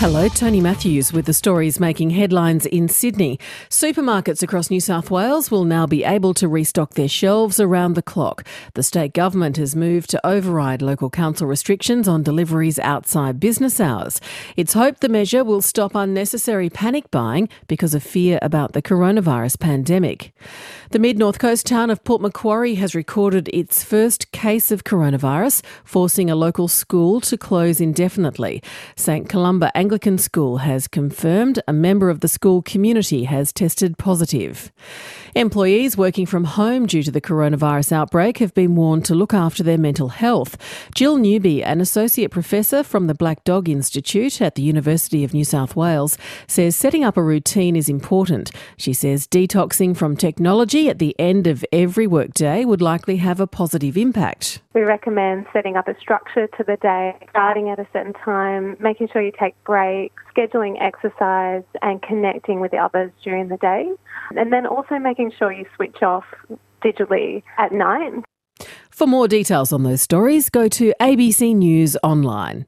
Hello, Tony Matthews with the stories making headlines in Sydney. Supermarkets across New South Wales will now be able to restock their shelves around the clock. The state government has moved to override local council restrictions on deliveries outside business hours. It's hoped the measure will stop unnecessary panic buying because of fear about the coronavirus pandemic. The mid north coast town of Port Macquarie has recorded its first case of coronavirus, forcing a local school to close indefinitely. St Columba Anglican School has confirmed a member of the school community has tested positive. Employees working from home due to the coronavirus outbreak have been warned to look after their mental health. Jill Newby, an associate professor from the Black Dog Institute at the University of New South Wales, says setting up a routine is important. She says detoxing from technology at the end of every workday would likely have a positive impact. We recommend setting up a structure to the day, starting at a certain time, making sure you take breaks, scheduling exercise, and connecting with others during the day. And then also making sure you switch off digitally at night. For more details on those stories, go to ABC News Online.